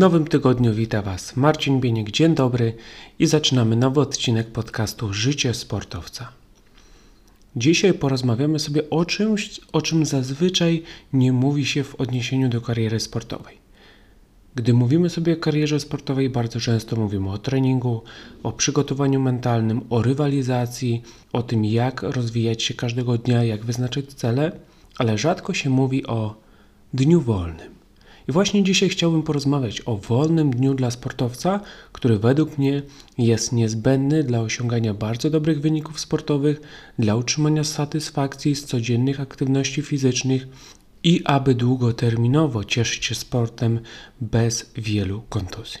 Nowym tygodniu wita Was Marcin Bieniek, dzień dobry i zaczynamy nowy odcinek podcastu Życie sportowca. Dzisiaj porozmawiamy sobie o czymś, o czym zazwyczaj nie mówi się w odniesieniu do kariery sportowej. Gdy mówimy sobie o karierze sportowej, bardzo często mówimy o treningu, o przygotowaniu mentalnym, o rywalizacji, o tym, jak rozwijać się każdego dnia, jak wyznaczyć cele, ale rzadko się mówi o dniu wolnym. I właśnie dzisiaj chciałbym porozmawiać o wolnym dniu dla sportowca, który według mnie jest niezbędny dla osiągania bardzo dobrych wyników sportowych, dla utrzymania satysfakcji z codziennych aktywności fizycznych i aby długoterminowo cieszyć się sportem bez wielu kontuzji.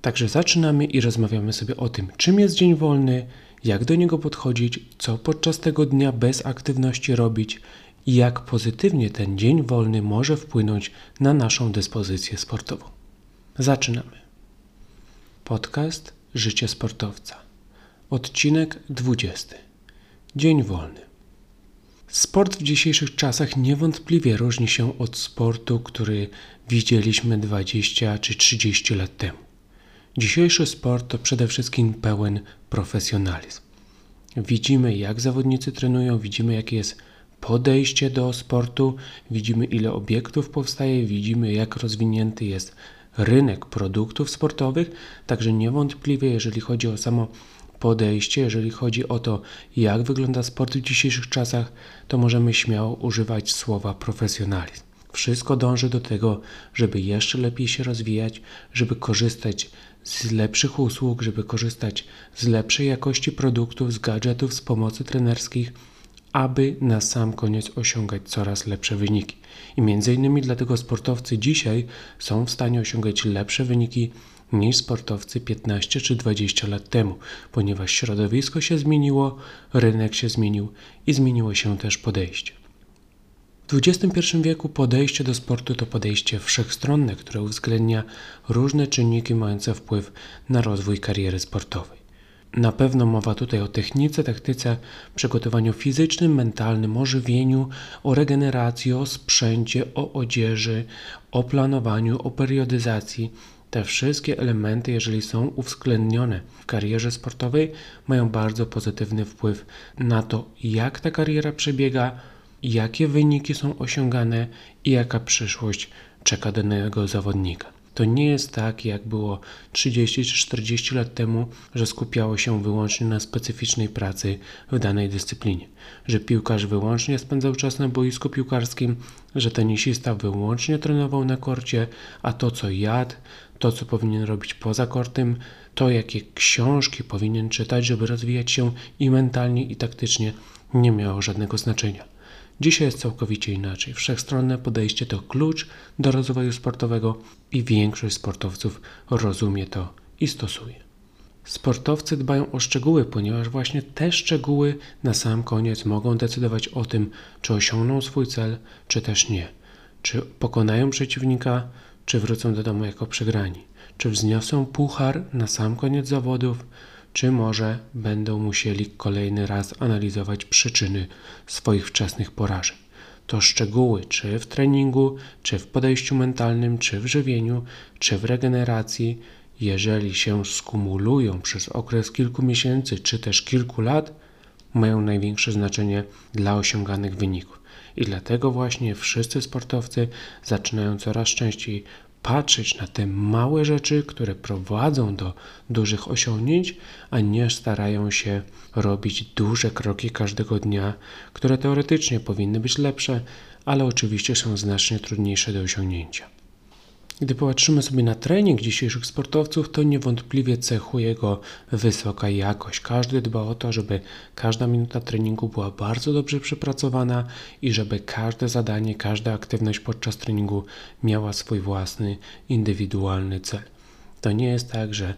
Także zaczynamy i rozmawiamy sobie o tym, czym jest dzień wolny, jak do niego podchodzić, co podczas tego dnia bez aktywności robić i jak pozytywnie ten dzień wolny może wpłynąć na naszą dyspozycję sportową. Zaczynamy. Podcast Życie sportowca. Odcinek 20. Dzień wolny. Sport w dzisiejszych czasach niewątpliwie różni się od sportu, który widzieliśmy 20 czy 30 lat temu. Dzisiejszy sport to przede wszystkim pełen profesjonalizm. Widzimy, jak zawodnicy trenują, widzimy, jakie jest podejście do sportu, widzimy ile obiektów powstaje, widzimy jak rozwinięty jest rynek produktów sportowych, także niewątpliwie jeżeli chodzi o samo podejście, jeżeli chodzi o to, jak wygląda sport w dzisiejszych czasach, to możemy śmiało używać słowa profesjonalizm. Wszystko dąży do tego, żeby jeszcze lepiej się rozwijać, żeby korzystać z lepszych usług, żeby korzystać z lepszej jakości produktów, z gadżetów, z pomocy trenerskich aby na sam koniec osiągać coraz lepsze wyniki. I między innymi dlatego sportowcy dzisiaj są w stanie osiągać lepsze wyniki niż sportowcy 15 czy 20 lat temu, ponieważ środowisko się zmieniło, rynek się zmienił i zmieniło się też podejście. W XXI wieku podejście do sportu to podejście wszechstronne, które uwzględnia różne czynniki mające wpływ na rozwój kariery sportowej. Na pewno mowa tutaj o technice, taktyce, przygotowaniu fizycznym, mentalnym, o żywieniu, o regeneracji, o sprzęcie, o odzieży, o planowaniu, o periodyzacji. Te wszystkie elementy, jeżeli są uwzględnione w karierze sportowej, mają bardzo pozytywny wpływ na to, jak ta kariera przebiega, jakie wyniki są osiągane i jaka przyszłość czeka danego zawodnika. To nie jest tak, jak było 30 czy 40 lat temu, że skupiało się wyłącznie na specyficznej pracy w danej dyscyplinie, że piłkarz wyłącznie spędzał czas na boisku piłkarskim, że tenisista wyłącznie trenował na korcie, a to co jadł, to co powinien robić poza kortem, to jakie książki powinien czytać, żeby rozwijać się i mentalnie, i taktycznie, nie miało żadnego znaczenia. Dzisiaj jest całkowicie inaczej. Wszechstronne podejście to klucz do rozwoju sportowego i większość sportowców rozumie to i stosuje. Sportowcy dbają o szczegóły, ponieważ właśnie te szczegóły na sam koniec mogą decydować o tym, czy osiągną swój cel, czy też nie. Czy pokonają przeciwnika, czy wrócą do domu jako przegrani. Czy wzniosą puchar na sam koniec zawodów, czy może będą musieli kolejny raz analizować przyczyny swoich wczesnych porażek. To szczegóły, czy w treningu, czy w podejściu mentalnym, czy w żywieniu, czy w regeneracji, jeżeli się skumulują przez okres kilku miesięcy, czy też kilku lat, mają największe znaczenie dla osiąganych wyników. I dlatego właśnie wszyscy sportowcy zaczynają coraz częściej patrzeć na te małe rzeczy, które prowadzą do dużych osiągnięć, a nie starają się robić duże kroki każdego dnia, które teoretycznie powinny być lepsze, ale oczywiście są znacznie trudniejsze do osiągnięcia. Gdy popatrzymy sobie na trening dzisiejszych sportowców, to niewątpliwie cechuje go wysoka jakość. Każdy dba o to, żeby każda minuta treningu była bardzo dobrze przepracowana i żeby każde zadanie, każda aktywność podczas treningu miała swój własny, indywidualny cel. To nie jest tak, że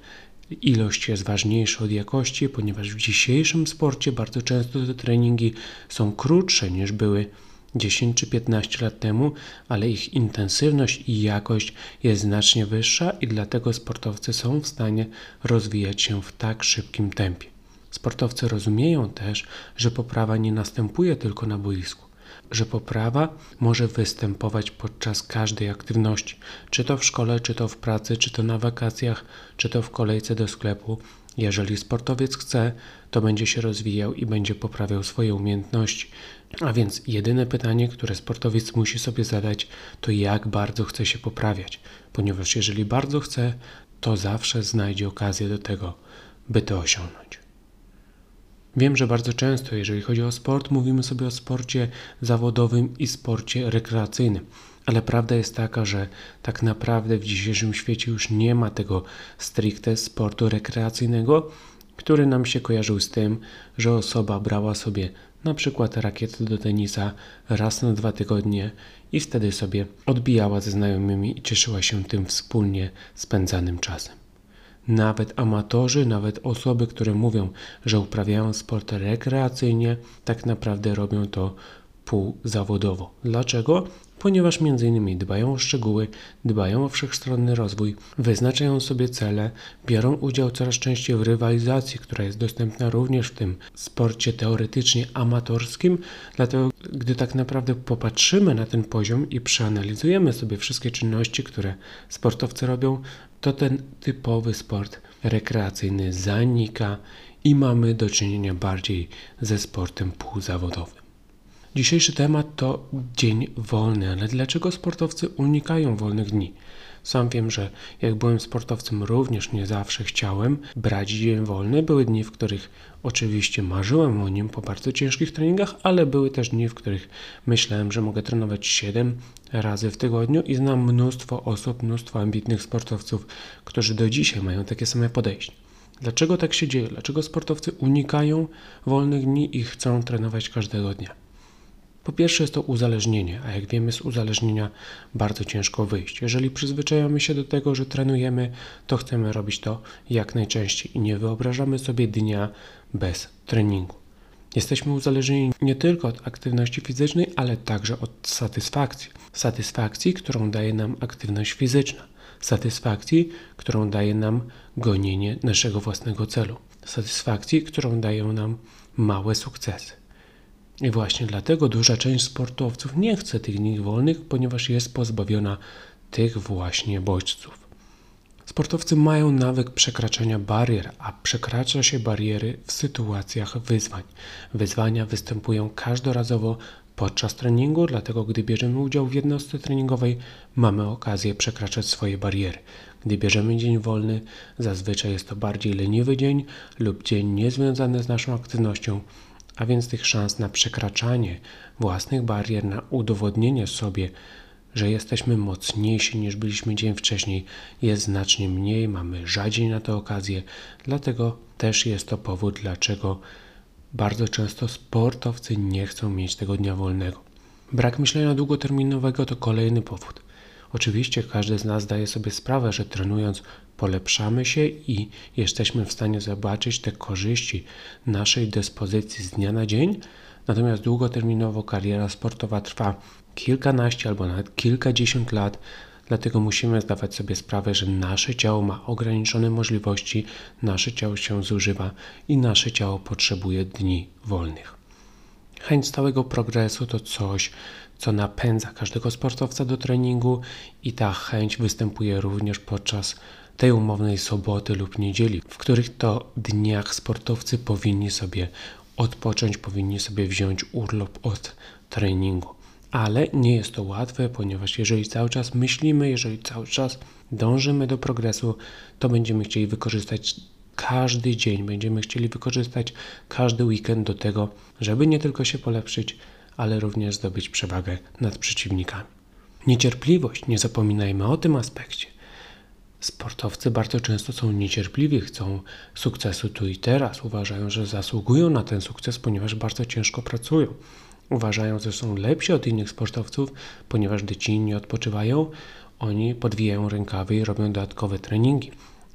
ilość jest ważniejsza od jakości, ponieważ w dzisiejszym sporcie bardzo często te treningi są krótsze niż były 10 czy 15 lat temu, ale ich intensywność i jakość jest znacznie wyższa i dlatego sportowcy są w stanie rozwijać się w tak szybkim tempie. Sportowcy rozumieją też, że poprawa nie następuje tylko na boisku. że poprawa może występować podczas każdej aktywności, czy to w szkole, czy to w pracy, czy to na wakacjach, czy to w kolejce do sklepu. Jeżeli sportowiec chce, to będzie się rozwijał i będzie poprawiał swoje umiejętności. A więc jedyne pytanie, które sportowiec musi sobie zadać, to jak bardzo chce się poprawiać, ponieważ jeżeli bardzo chce, to zawsze znajdzie okazję do tego, by to osiągnąć. Wiem, że bardzo często, jeżeli chodzi o sport, mówimy sobie o sporcie zawodowym i sporcie rekreacyjnym, ale prawda jest taka, że tak naprawdę w dzisiejszym świecie już nie ma tego stricte sportu rekreacyjnego, który nam się kojarzył z tym, że osoba brała sobie na przykład rakietę do tenisa raz na dwa tygodnie i wtedy sobie odbijała ze znajomymi i cieszyła się tym wspólnie spędzanym czasem. Nawet amatorzy, nawet osoby, które mówią, że uprawiają sport rekreacyjnie, tak naprawdę robią to półzawodowo. Dlaczego? Ponieważ innymi dbają o szczegóły, dbają o wszechstronny rozwój, wyznaczają sobie cele, biorą udział coraz częściej w rywalizacji, która jest dostępna również w tym sporcie teoretycznie amatorskim. Dlatego, gdy tak naprawdę popatrzymy na ten poziom i przeanalizujemy sobie wszystkie czynności, które sportowcy robią, to ten typowy sport rekreacyjny zanika i mamy do czynienia bardziej ze sportem półzawodowym. Dzisiejszy temat to dzień wolny, ale dlaczego sportowcy unikają wolnych dni? Sam wiem, że jak byłem sportowcem, również nie zawsze chciałem brać dzień wolny. Były dni, w których oczywiście marzyłem o nim po bardzo ciężkich treningach, ale były też dni, w których myślałem, że mogę trenować 7 razy w tygodniu i znam mnóstwo osób, mnóstwo ambitnych sportowców, którzy do dzisiaj mają takie same podejście. Dlaczego tak się dzieje? Dlaczego sportowcy unikają wolnych dni i chcą trenować każdego dnia? Po pierwsze jest to uzależnienie, a jak wiemy z uzależnienia bardzo ciężko wyjść. Jeżeli przyzwyczajamy się do tego, że trenujemy, to chcemy robić to jak najczęściej i nie wyobrażamy sobie dnia bez treningu. Jesteśmy uzależnieni nie tylko od aktywności fizycznej, ale także od satysfakcji. Satysfakcji, którą daje nam aktywność fizyczna. Satysfakcji, którą daje nam gonienie naszego własnego celu. Satysfakcji, którą dają nam małe sukcesy. I właśnie dlatego duża część sportowców nie chce tych dni wolnych, ponieważ jest pozbawiona tych właśnie bodźców. Sportowcy mają nawyk przekraczania barier, a przekracza się bariery w sytuacjach wyzwań. Wyzwania występują każdorazowo podczas treningu, dlatego gdy bierzemy udział w jednostce treningowej, mamy okazję przekraczać swoje bariery. Gdy bierzemy dzień wolny, zazwyczaj jest to bardziej leniwy dzień lub dzień niezwiązany z naszą aktywnością, a więc tych szans na przekraczanie własnych barier, na udowodnienie sobie, że jesteśmy mocniejsi niż byliśmy dzień wcześniej, jest znacznie mniej, mamy rzadziej na to okazję, dlatego też jest to powód, dlaczego bardzo często sportowcy nie chcą mieć tego dnia wolnego. Brak myślenia długoterminowego to kolejny powód. Oczywiście każdy z nas zdaje sobie sprawę, że trenując polepszamy się i jesteśmy w stanie zobaczyć te korzyści naszej dyspozycji z dnia na dzień, natomiast długoterminowo kariera sportowa trwa kilkanaście albo nawet kilkadziesiąt lat, dlatego musimy zdawać sobie sprawę, że nasze ciało ma ograniczone możliwości, nasze ciało się zużywa i nasze ciało potrzebuje dni wolnych. Chęć stałego progresu to coś, co napędza każdego sportowca do treningu i ta chęć występuje również podczas tej umownej soboty lub niedzieli, w których to dniach sportowcy powinni sobie odpocząć, powinni sobie wziąć urlop od treningu. Ale nie jest to łatwe, ponieważ jeżeli cały czas myślimy, jeżeli cały czas dążymy do progresu, to będziemy chcieli wykorzystać każdy dzień, będziemy chcieli wykorzystać każdy weekend do tego, żeby nie tylko się polepszyć, ale również zdobyć przewagę nad przeciwnikami. Niecierpliwość, nie zapominajmy o tym aspekcie. Sportowcy bardzo często są niecierpliwi, chcą sukcesu tu i teraz, uważają, że zasługują na ten sukces, ponieważ bardzo ciężko pracują. Uważają, że są lepsi od innych sportowców, ponieważ gdy ci inni odpoczywają, oni podwijają rękawy i robią dodatkowe treningi.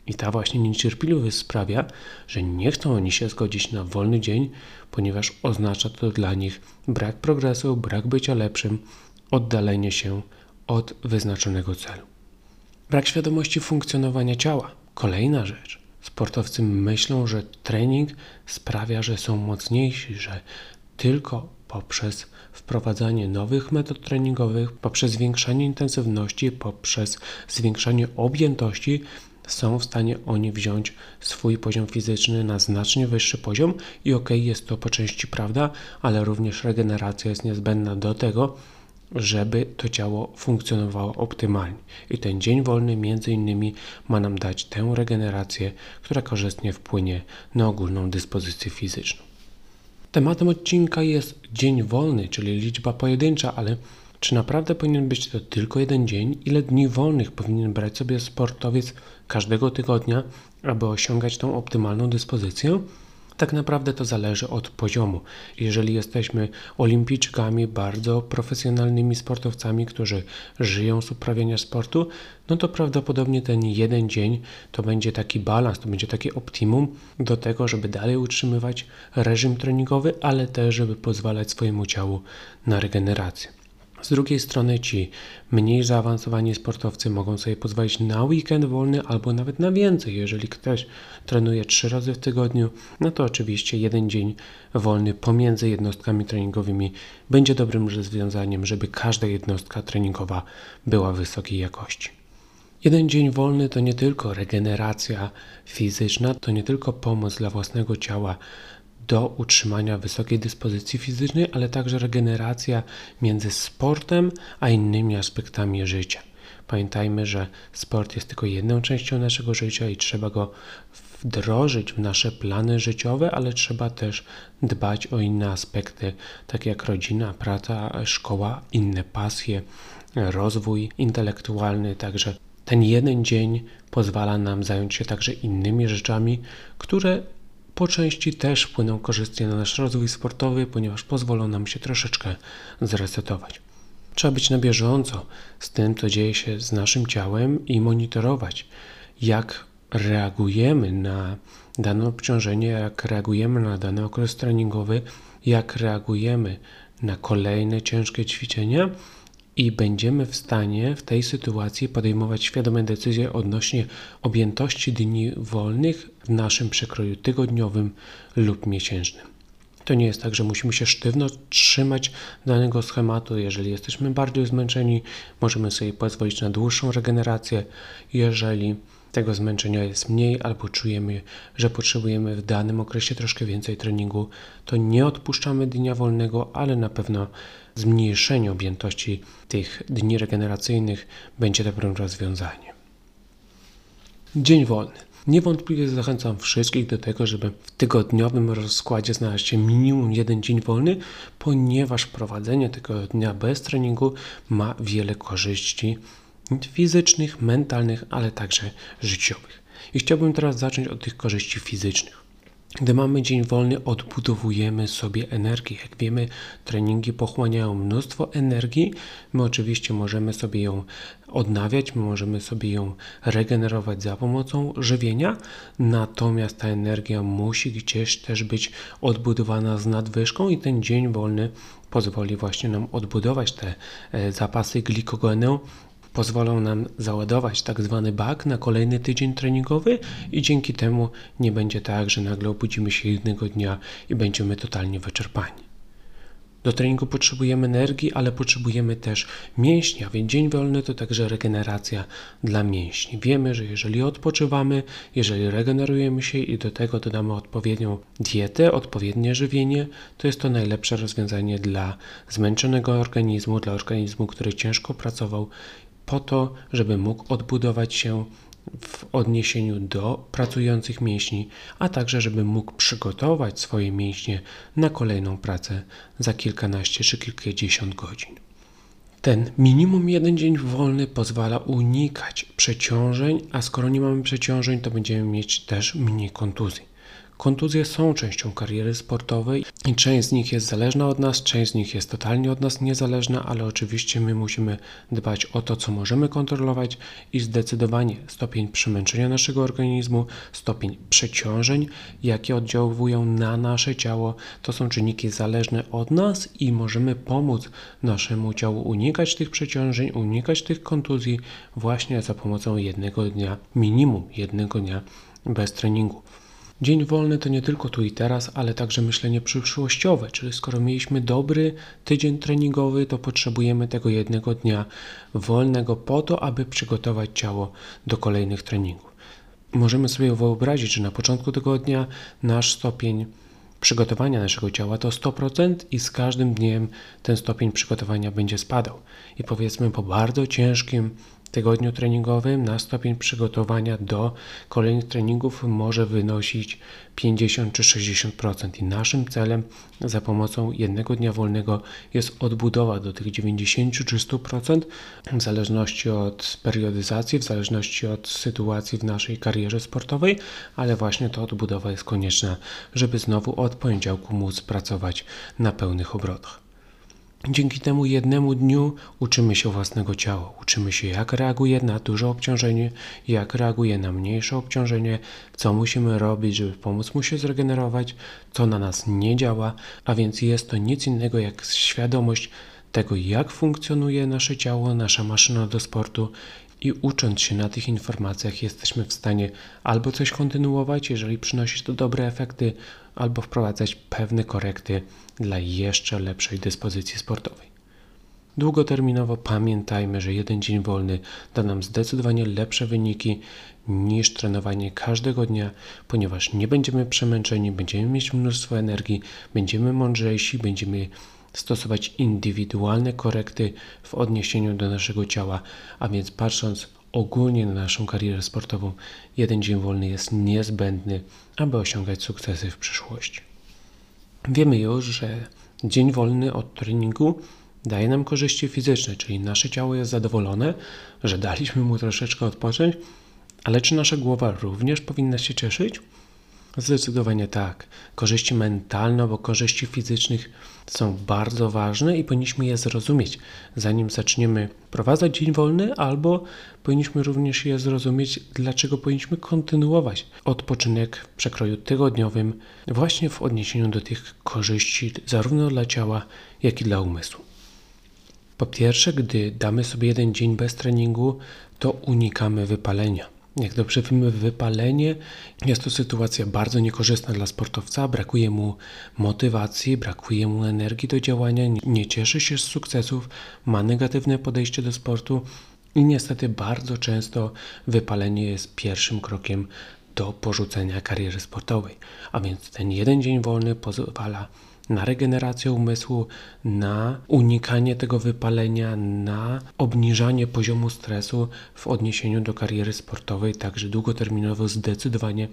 I ta właśnie niecierpliwość sprawia, że nie chcą oni się zgodzić na wolny dzień, ponieważ oznacza to dla nich brak progresu, brak bycia lepszym, oddalenie się od wyznaczonego celu. Brak świadomości funkcjonowania ciała. Kolejna rzecz. Sportowcy myślą, że trening sprawia, że są mocniejsi, że tylko poprzez wprowadzanie nowych metod treningowych, poprzez zwiększanie intensywności, poprzez zwiększanie objętości, są w stanie oni wziąć swój poziom fizyczny na znacznie wyższy poziom i ok, jest to po części prawda, ale również regeneracja jest niezbędna do tego, żeby to ciało funkcjonowało optymalnie. I ten dzień wolny między innymi ma nam dać tę regenerację, która korzystnie wpłynie na ogólną dyspozycję fizyczną. Tematem odcinka jest dzień wolny, czyli liczba pojedyncza, ale czy naprawdę powinien być to tylko jeden dzień? Ile dni wolnych powinien brać sobie sportowiec każdego tygodnia, aby osiągać tą optymalną dyspozycję? Tak naprawdę to zależy od poziomu. Jeżeli jesteśmy olimpijczykami, bardzo profesjonalnymi sportowcami, którzy żyją z uprawiania sportu, no to prawdopodobnie ten jeden dzień to będzie taki balans, to będzie takie optimum do tego, żeby dalej utrzymywać reżim treningowy, ale też, żeby pozwalać swojemu ciału na regenerację. Z drugiej strony ci mniej zaawansowani sportowcy mogą sobie pozwolić na weekend wolny albo nawet na więcej. Jeżeli ktoś trenuje trzy razy w tygodniu, no to oczywiście jeden dzień wolny pomiędzy jednostkami treningowymi będzie dobrym rozwiązaniem, żeby każda jednostka treningowa była wysokiej jakości. Jeden dzień wolny to nie tylko regeneracja fizyczna, to nie tylko pomoc dla własnego ciała do utrzymania wysokiej dyspozycji fizycznej, ale także regeneracja między sportem a innymi aspektami życia. Pamiętajmy, że sport jest tylko jedną częścią naszego życia i trzeba go wdrożyć w nasze plany życiowe, ale trzeba też dbać o inne aspekty, takie jak rodzina, praca, szkoła, inne pasje, rozwój intelektualny. Także ten jeden dzień pozwala nam zająć się także innymi rzeczami, które po części też wpłyną korzystnie na nasz rozwój sportowy, ponieważ pozwolą nam się troszeczkę zresetować. Trzeba być na bieżąco z tym, co dzieje się z naszym ciałem i monitorować, jak reagujemy na dane obciążenie, jak reagujemy na dany okres treningowy, jak reagujemy na kolejne ciężkie ćwiczenia i będziemy w stanie w tej sytuacji podejmować świadome decyzje odnośnie objętości dni wolnych w naszym przekroju tygodniowym lub miesięcznym. To nie jest tak, że musimy się sztywno trzymać danego schematu. Jeżeli jesteśmy bardziej zmęczeni, możemy sobie pozwolić na dłuższą regenerację. Jeżeli tego zmęczenia jest mniej albo czujemy, że potrzebujemy w danym okresie troszkę więcej treningu, to nie odpuszczamy dnia wolnego, ale na pewno zmniejszenie objętości tych dni regeneracyjnych będzie dobrym rozwiązaniem. Dzień wolny. Niewątpliwie zachęcam wszystkich do tego, żeby w tygodniowym rozkładzie znaleźć się minimum jeden dzień wolny, ponieważ prowadzenie tego dnia bez treningu ma wiele korzyści fizycznych, mentalnych, ale także życiowych. I chciałbym teraz zacząć od tych korzyści fizycznych. Gdy mamy dzień wolny, odbudowujemy sobie energię. Jak wiemy, treningi pochłaniają mnóstwo energii. My oczywiście możemy sobie ją odnawiać, my możemy sobie ją regenerować za pomocą żywienia, natomiast ta energia musi gdzieś też być odbudowana z nadwyżką i ten dzień wolny pozwoli właśnie nam odbudować te e, zapasy glikogenu pozwolą nam załadować tak zwany bak na kolejny tydzień treningowy i dzięki temu nie będzie tak, że nagle obudzimy się jednego dnia i będziemy totalnie wyczerpani. Do treningu potrzebujemy energii, ale potrzebujemy też mięśnia, więc dzień wolny to także regeneracja dla mięśni. Wiemy, że jeżeli odpoczywamy, jeżeli regenerujemy się i do tego dodamy odpowiednią dietę, odpowiednie żywienie, to jest to najlepsze rozwiązanie dla zmęczonego organizmu, dla organizmu, który ciężko pracował po to, żeby mógł odbudować się w odniesieniu do pracujących mięśni, a także żeby mógł przygotować swoje mięśnie na kolejną pracę za kilkanaście czy kilkadziesiąt godzin. Ten minimum jeden dzień wolny pozwala unikać przeciążeń, a skoro nie mamy przeciążeń, to będziemy mieć też mniej kontuzji. Kontuzje są częścią kariery sportowej i część z nich jest zależna od nas, część z nich jest totalnie od nas niezależna, ale oczywiście my musimy dbać o to, co możemy kontrolować i zdecydowanie stopień przemęczenia naszego organizmu, stopień przeciążeń, jakie oddziałują na nasze ciało, to są czynniki zależne od nas i możemy pomóc naszemu ciału unikać tych przeciążeń, unikać tych kontuzji właśnie za pomocą jednego dnia, minimum jednego dnia bez treningu. Dzień wolny to nie tylko tu i teraz, ale także myślenie przyszłościowe, czyli skoro mieliśmy dobry tydzień treningowy, to potrzebujemy tego jednego dnia wolnego po to, aby przygotować ciało do kolejnych treningów. Możemy sobie wyobrazić, że na początku tego dnia nasz stopień przygotowania naszego ciała to 100% i z każdym dniem ten stopień przygotowania będzie spadał. I powiedzmy po bardzo ciężkim tygodniu treningowym na stopień przygotowania do kolejnych treningów może wynosić 50 czy 60%. I naszym celem za pomocą jednego dnia wolnego jest odbudowa do tych 90 czy 100% w zależności od periodyzacji, w zależności od sytuacji w naszej karierze sportowej, ale właśnie ta odbudowa jest konieczna, żeby znowu od poniedziałku móc pracować na pełnych obrotach. Dzięki temu jednemu dniu uczymy się własnego ciała, uczymy się jak reaguje na duże obciążenie, jak reaguje na mniejsze obciążenie, co musimy robić, żeby pomóc mu się zregenerować, co na nas nie działa, a więc jest to nic innego jak świadomość tego, jak funkcjonuje nasze ciało, nasza maszyna do sportu. I ucząc się na tych informacjach jesteśmy w stanie albo coś kontynuować, jeżeli przynosi to dobre efekty, albo wprowadzać pewne korekty dla jeszcze lepszej dyspozycji sportowej. Długoterminowo pamiętajmy, że jeden dzień wolny da nam zdecydowanie lepsze wyniki niż trenowanie każdego dnia, ponieważ nie będziemy przemęczeni, będziemy mieć mnóstwo energii, będziemy mądrzejsi, będziemy stosować indywidualne korekty w odniesieniu do naszego ciała, a więc patrząc ogólnie na naszą karierę sportową, jeden dzień wolny jest niezbędny, aby osiągać sukcesy w przyszłości. Wiemy już, że dzień wolny od treningu daje nam korzyści fizyczne, czyli nasze ciało jest zadowolone, że daliśmy mu troszeczkę odpocząć, ale czy nasza głowa również powinna się cieszyć? Zdecydowanie tak. Korzyści mentalne, bo korzyści fizycznych są bardzo ważne i powinniśmy je zrozumieć, zanim zaczniemy prowadzać dzień wolny, albo powinniśmy również je zrozumieć, dlaczego powinniśmy kontynuować odpoczynek w przekroju tygodniowym, właśnie w odniesieniu do tych korzyści, zarówno dla ciała, jak i dla umysłu. Po pierwsze, gdy damy sobie jeden dzień bez treningu, to unikamy wypalenia. Jak dobrze wiemy, wypalenie jest to sytuacja bardzo niekorzystna dla sportowca. Brakuje mu motywacji, brakuje mu energii do działania, nie cieszy się z sukcesów, ma negatywne podejście do sportu i niestety bardzo często wypalenie jest pierwszym krokiem do porzucenia kariery sportowej. A więc ten jeden dzień wolny pozwala na regenerację umysłu, na unikanie tego wypalenia, na obniżanie poziomu stresu w odniesieniu do kariery sportowej, także długoterminowo zdecydowanie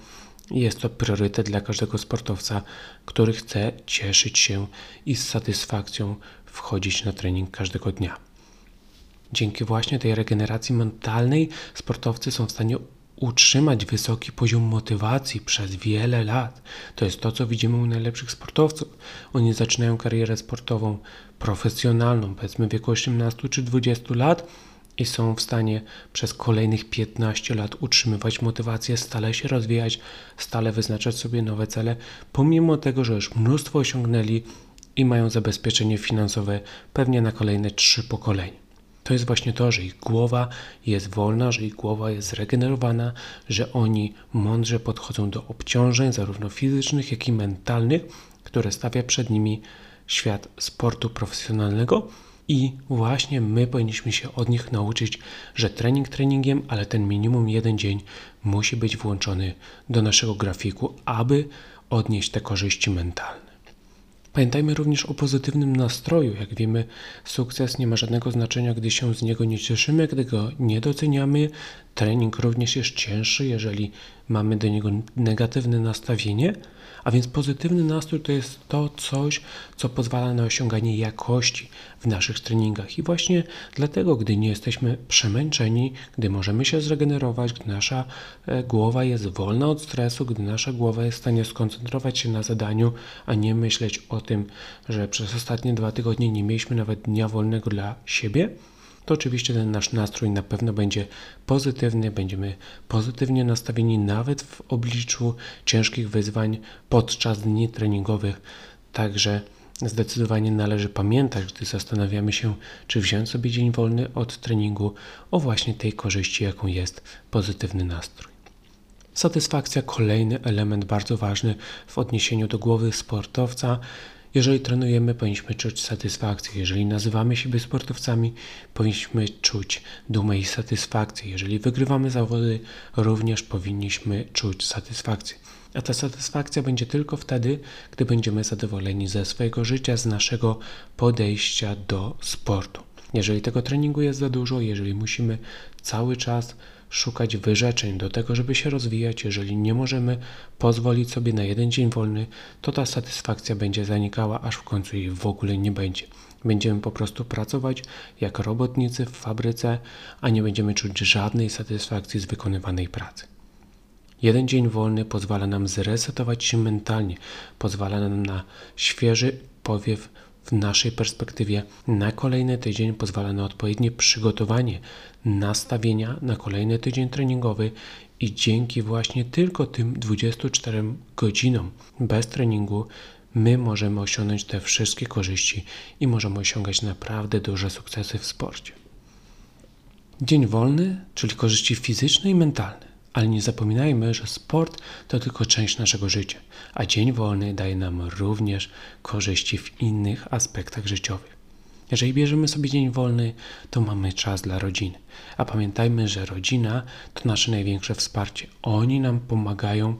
jest to priorytet dla każdego sportowca, który chce cieszyć się i z satysfakcją wchodzić na trening każdego dnia. Dzięki właśnie tej regeneracji mentalnej sportowcy są w stanie utrzymać wysoki poziom motywacji przez wiele lat. To jest to, co widzimy u najlepszych sportowców. Oni zaczynają karierę sportową profesjonalną, powiedzmy w wieku 18 czy 20 lat i są w stanie przez kolejnych 15 lat utrzymywać motywację, stale się rozwijać, stale wyznaczać sobie nowe cele, pomimo tego, że już mnóstwo osiągnęli i mają zabezpieczenie finansowe pewnie na kolejne trzy pokolenia to jest właśnie to, że ich głowa jest wolna, że ich głowa jest zregenerowana, że oni mądrze podchodzą do obciążeń, zarówno fizycznych, jak i mentalnych, które stawia przed nimi świat sportu profesjonalnego. I właśnie my powinniśmy się od nich nauczyć, że trening treningiem, ale ten minimum jeden dzień musi być włączony do naszego grafiku, aby odnieść te korzyści mentalne. Pamiętajmy również o pozytywnym nastroju. Jak wiemy, sukces nie ma żadnego znaczenia, gdy się z niego nie cieszymy, gdy go nie doceniamy. Trening również jest cięższy, jeżeli mamy do niego negatywne nastawienie. A więc pozytywny nastrój to jest to coś, co pozwala na osiąganie jakości w naszych treningach. I właśnie dlatego, gdy nie jesteśmy przemęczeni, gdy możemy się zregenerować, gdy nasza e, głowa jest wolna od stresu, gdy nasza głowa jest w stanie skoncentrować się na zadaniu, a nie myśleć o tym, że przez ostatnie dwa tygodnie nie mieliśmy nawet dnia wolnego dla siebie, to oczywiście ten nasz nastrój na pewno będzie pozytywny, będziemy pozytywnie nastawieni nawet w obliczu ciężkich wyzwań podczas dni treningowych. Także zdecydowanie należy pamiętać, gdy zastanawiamy się, czy wziąć sobie dzień wolny od treningu, o właśnie tej korzyści, jaką jest pozytywny nastrój. Satysfakcja kolejny element bardzo ważny w odniesieniu do głowy sportowca. Jeżeli trenujemy, powinniśmy czuć satysfakcję. Jeżeli nazywamy siebie sportowcami, powinniśmy czuć dumę i satysfakcję. Jeżeli wygrywamy zawody, również powinniśmy czuć satysfakcję. A ta satysfakcja będzie tylko wtedy, gdy będziemy zadowoleni ze swojego życia, z naszego podejścia do sportu. Jeżeli tego treningu jest za dużo, jeżeli musimy cały czas szukać wyrzeczeń do tego, żeby się rozwijać, jeżeli nie możemy pozwolić sobie na jeden dzień wolny, to ta satysfakcja będzie zanikała, aż w końcu jej w ogóle nie będzie. Będziemy po prostu pracować jak robotnicy w fabryce, a nie będziemy czuć żadnej satysfakcji z wykonywanej pracy. Jeden dzień wolny pozwala nam zresetować się mentalnie, pozwala nam na świeży powiew w naszej perspektywie na kolejny tydzień, pozwala na odpowiednie przygotowanie nastawienia na kolejny tydzień treningowy i dzięki właśnie tylko tym 24 godzinom bez treningu my możemy osiągnąć te wszystkie korzyści i możemy osiągać naprawdę duże sukcesy w sporcie. Dzień wolny, czyli korzyści fizyczne i mentalne. Ale nie zapominajmy, że sport to tylko część naszego życia, a dzień wolny daje nam również korzyści w innych aspektach życiowych. Jeżeli bierzemy sobie dzień wolny, to mamy czas dla rodziny. A pamiętajmy, że rodzina to nasze największe wsparcie. Oni nam pomagają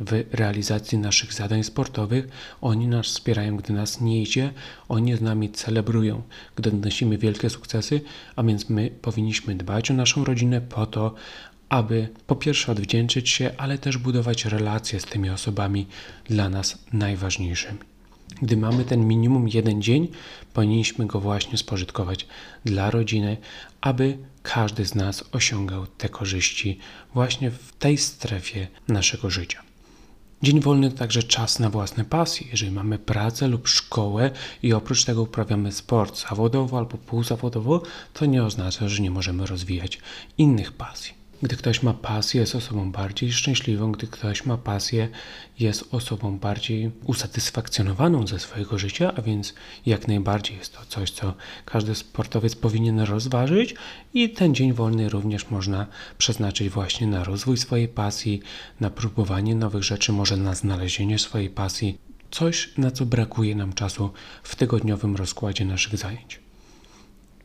w realizacji naszych zadań sportowych. Oni nas wspierają, gdy nas nie idzie, oni z nami celebrują, gdy odnosimy wielkie sukcesy, a więc my powinniśmy dbać o naszą rodzinę po to, aby po pierwsze odwdzięczyć się, ale też budować relacje z tymi osobami dla nas najważniejszymi. Gdy mamy ten minimum jeden dzień, powinniśmy go właśnie spożytkować dla rodziny, aby każdy z nas osiągał te korzyści właśnie w tej strefie naszego życia. Dzień wolny to także czas na własne pasje. Jeżeli mamy pracę lub szkołę i oprócz tego uprawiamy sport zawodowo albo półzawodowo, to nie oznacza, że nie możemy rozwijać innych pasji. Gdy ktoś ma pasję, jest osobą bardziej szczęśliwą, gdy ktoś ma pasję, jest osobą bardziej usatysfakcjonowaną ze swojego życia, a więc jak najbardziej jest to coś, co każdy sportowiec powinien rozważyć. I ten dzień wolny również można przeznaczyć właśnie na rozwój swojej pasji, na próbowanie nowych rzeczy, może na znalezienie swojej pasji, coś na co brakuje nam czasu w tygodniowym rozkładzie naszych zajęć.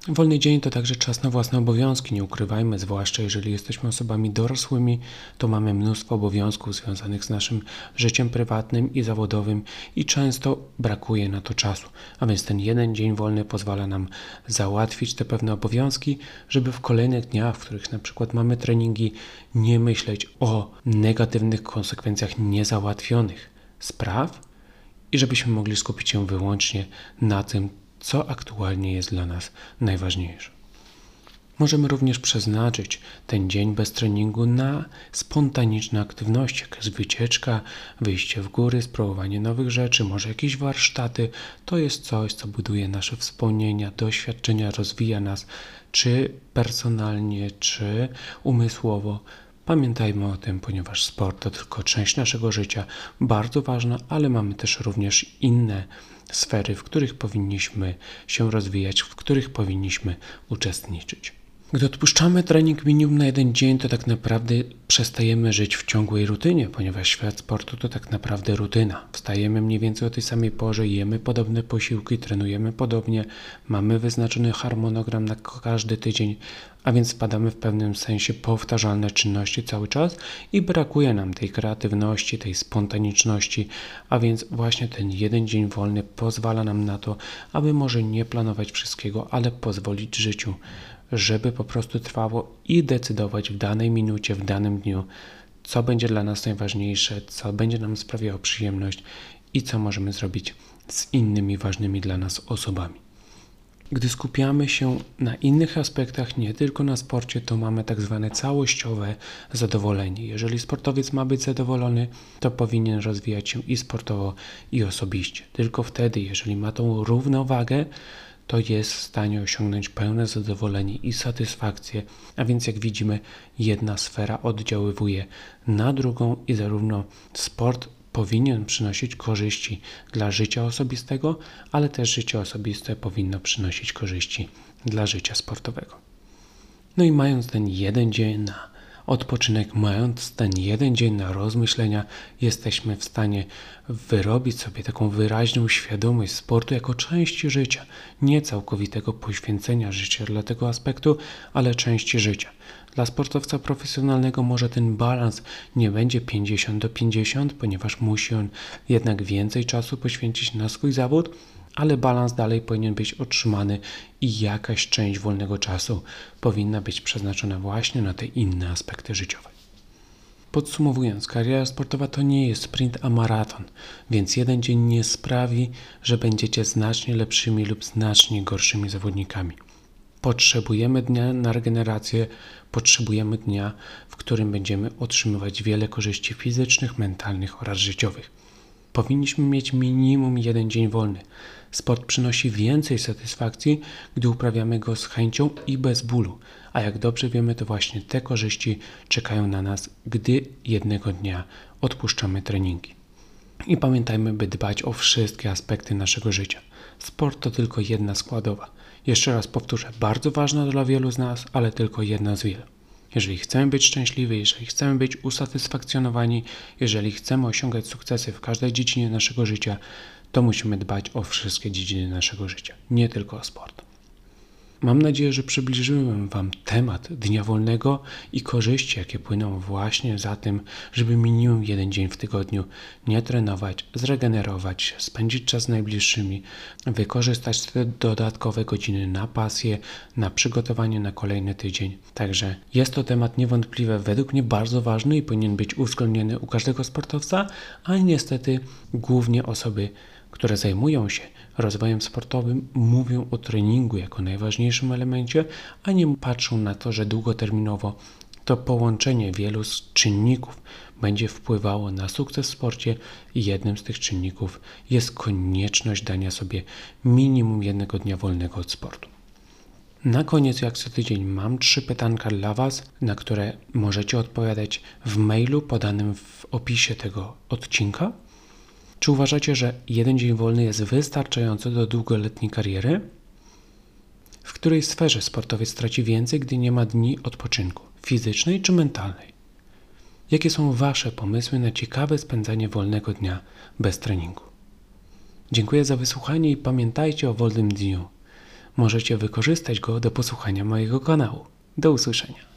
Wolny dzień to także czas na własne obowiązki, nie ukrywajmy, zwłaszcza jeżeli jesteśmy osobami dorosłymi, to mamy mnóstwo obowiązków związanych z naszym życiem prywatnym i zawodowym i często brakuje na to czasu. A więc ten jeden dzień wolny pozwala nam załatwić te pewne obowiązki, żeby w kolejnych dniach, w których na przykład mamy treningi, nie myśleć o negatywnych konsekwencjach niezałatwionych spraw i żebyśmy mogli skupić się wyłącznie na tym, co aktualnie jest dla nas najważniejsze. Możemy również przeznaczyć ten dzień bez treningu na spontaniczne aktywności, jak jest wycieczka, wyjście w góry, spróbowanie nowych rzeczy, może jakieś warsztaty. To jest coś, co buduje nasze wspomnienia, doświadczenia, rozwija nas, czy personalnie, czy umysłowo. Pamiętajmy o tym, ponieważ sport to tylko część naszego życia, bardzo ważna, ale mamy też również inne sfery, w których powinniśmy się rozwijać, w których powinniśmy uczestniczyć. Gdy odpuszczamy trening minimum na jeden dzień, to tak naprawdę przestajemy żyć w ciągłej rutynie, ponieważ świat sportu to tak naprawdę rutyna. Wstajemy mniej więcej o tej samej porze, jemy podobne posiłki, trenujemy podobnie, mamy wyznaczony harmonogram na każdy tydzień, a więc wpadamy w pewnym sensie powtarzalne czynności cały czas i brakuje nam tej kreatywności, tej spontaniczności, a więc właśnie ten jeden dzień wolny pozwala nam na to, aby może nie planować wszystkiego, ale pozwolić życiu żeby po prostu trwało i decydować w danej minucie, w danym dniu, co będzie dla nas najważniejsze, co będzie nam sprawiało przyjemność i co możemy zrobić z innymi ważnymi dla nas osobami. Gdy skupiamy się na innych aspektach, nie tylko na sporcie, to mamy tak zwane całościowe zadowolenie. Jeżeli sportowiec ma być zadowolony, to powinien rozwijać się i sportowo, i osobiście. Tylko wtedy, jeżeli ma tą równowagę, to jest w stanie osiągnąć pełne zadowolenie i satysfakcję, a więc jak widzimy, jedna sfera oddziaływuje na drugą i zarówno sport powinien przynosić korzyści dla życia osobistego, ale też życie osobiste powinno przynosić korzyści dla życia sportowego. No i mając ten jeden dzień na odpoczynek, mając ten jeden dzień na rozmyślenia, jesteśmy w stanie wyrobić sobie taką wyraźną świadomość sportu jako części życia, nie całkowitego poświęcenia życia dla tego aspektu, ale części życia. Dla sportowca profesjonalnego może ten balans nie będzie 50 do 50, ponieważ musi on jednak więcej czasu poświęcić na swój zawód, ale balans dalej powinien być otrzymany i jakaś część wolnego czasu powinna być przeznaczona właśnie na te inne aspekty życiowe. Podsumowując, kariera sportowa to nie jest sprint, a maraton, więc jeden dzień nie sprawi, że będziecie znacznie lepszymi lub znacznie gorszymi zawodnikami. Potrzebujemy dnia na regenerację, potrzebujemy dnia, w którym będziemy otrzymywać wiele korzyści fizycznych, mentalnych oraz życiowych. Powinniśmy mieć minimum jeden dzień wolny. Sport przynosi więcej satysfakcji, gdy uprawiamy go z chęcią i bez bólu, a jak dobrze wiemy, to właśnie te korzyści czekają na nas, gdy jednego dnia odpuszczamy treningi. I pamiętajmy, by dbać o wszystkie aspekty naszego życia. Sport to tylko jedna składowa. Jeszcze raz powtórzę, bardzo ważna dla wielu z nas, ale tylko jedna z wielu. Jeżeli chcemy być szczęśliwi, jeżeli chcemy być usatysfakcjonowani, jeżeli chcemy osiągać sukcesy w każdej dziedzinie naszego życia, to musimy dbać o wszystkie dziedziny naszego życia, nie tylko o sport. Mam nadzieję, że przybliżyłem Wam temat dnia wolnego i korzyści, jakie płyną właśnie za tym, żeby minimum jeden dzień w tygodniu nie trenować, zregenerować się, spędzić czas z najbliższymi, wykorzystać te dodatkowe godziny na pasję, na przygotowanie na kolejny tydzień. Także jest to temat niewątpliwie według mnie bardzo ważny i powinien być uwzględniony u każdego sportowca, a niestety głównie osoby, które zajmują się rozwojem sportowym, mówią o treningu jako najważniejszym elemencie, a nie patrzą na to, że długoterminowo to połączenie wielu czynników będzie wpływało na sukces w sporcie i jednym z tych czynników jest konieczność dania sobie minimum jednego dnia wolnego od sportu. Na koniec, jak co tydzień, mam trzy pytanka dla Was, na które możecie odpowiadać w mailu podanym w opisie tego odcinka. Czy uważacie, że jeden dzień wolny jest wystarczający do długoletniej kariery? W której sferze sportowiec straci więcej, gdy nie ma dni odpoczynku fizycznej czy mentalnej? Jakie są Wasze pomysły na ciekawe spędzanie wolnego dnia bez treningu? Dziękuję za wysłuchanie i pamiętajcie o wolnym dniu. Możecie wykorzystać go do posłuchania mojego kanału. Do usłyszenia.